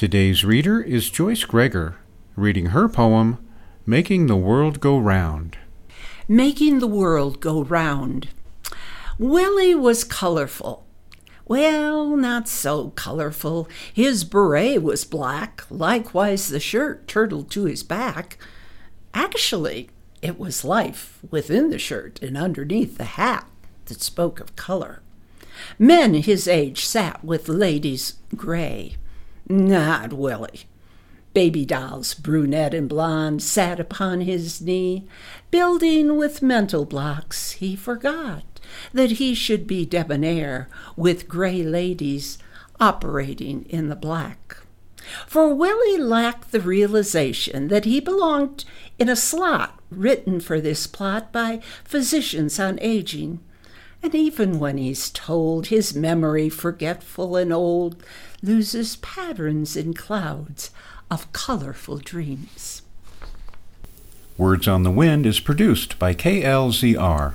Today's reader is Joyce Gregor, reading her poem, Making the World Go Round. Making the World Go Round. Willie was colorful. Well, not so colorful. His beret was black, likewise the shirt turtled to his back. Actually, it was life within the shirt and underneath the hat that spoke of color. Men his age sat with ladies gray. Not Willie. Baby dolls, brunette and blonde, sat upon his knee. Building with mental blocks, he forgot that he should be debonair with gray ladies operating in the black. For Willie lacked the realization that he belonged in a slot written for this plot by physicians on aging. And even when he's told, his memory, forgetful and old, loses patterns in clouds of colorful dreams. Words on the Wind is produced by KLZR.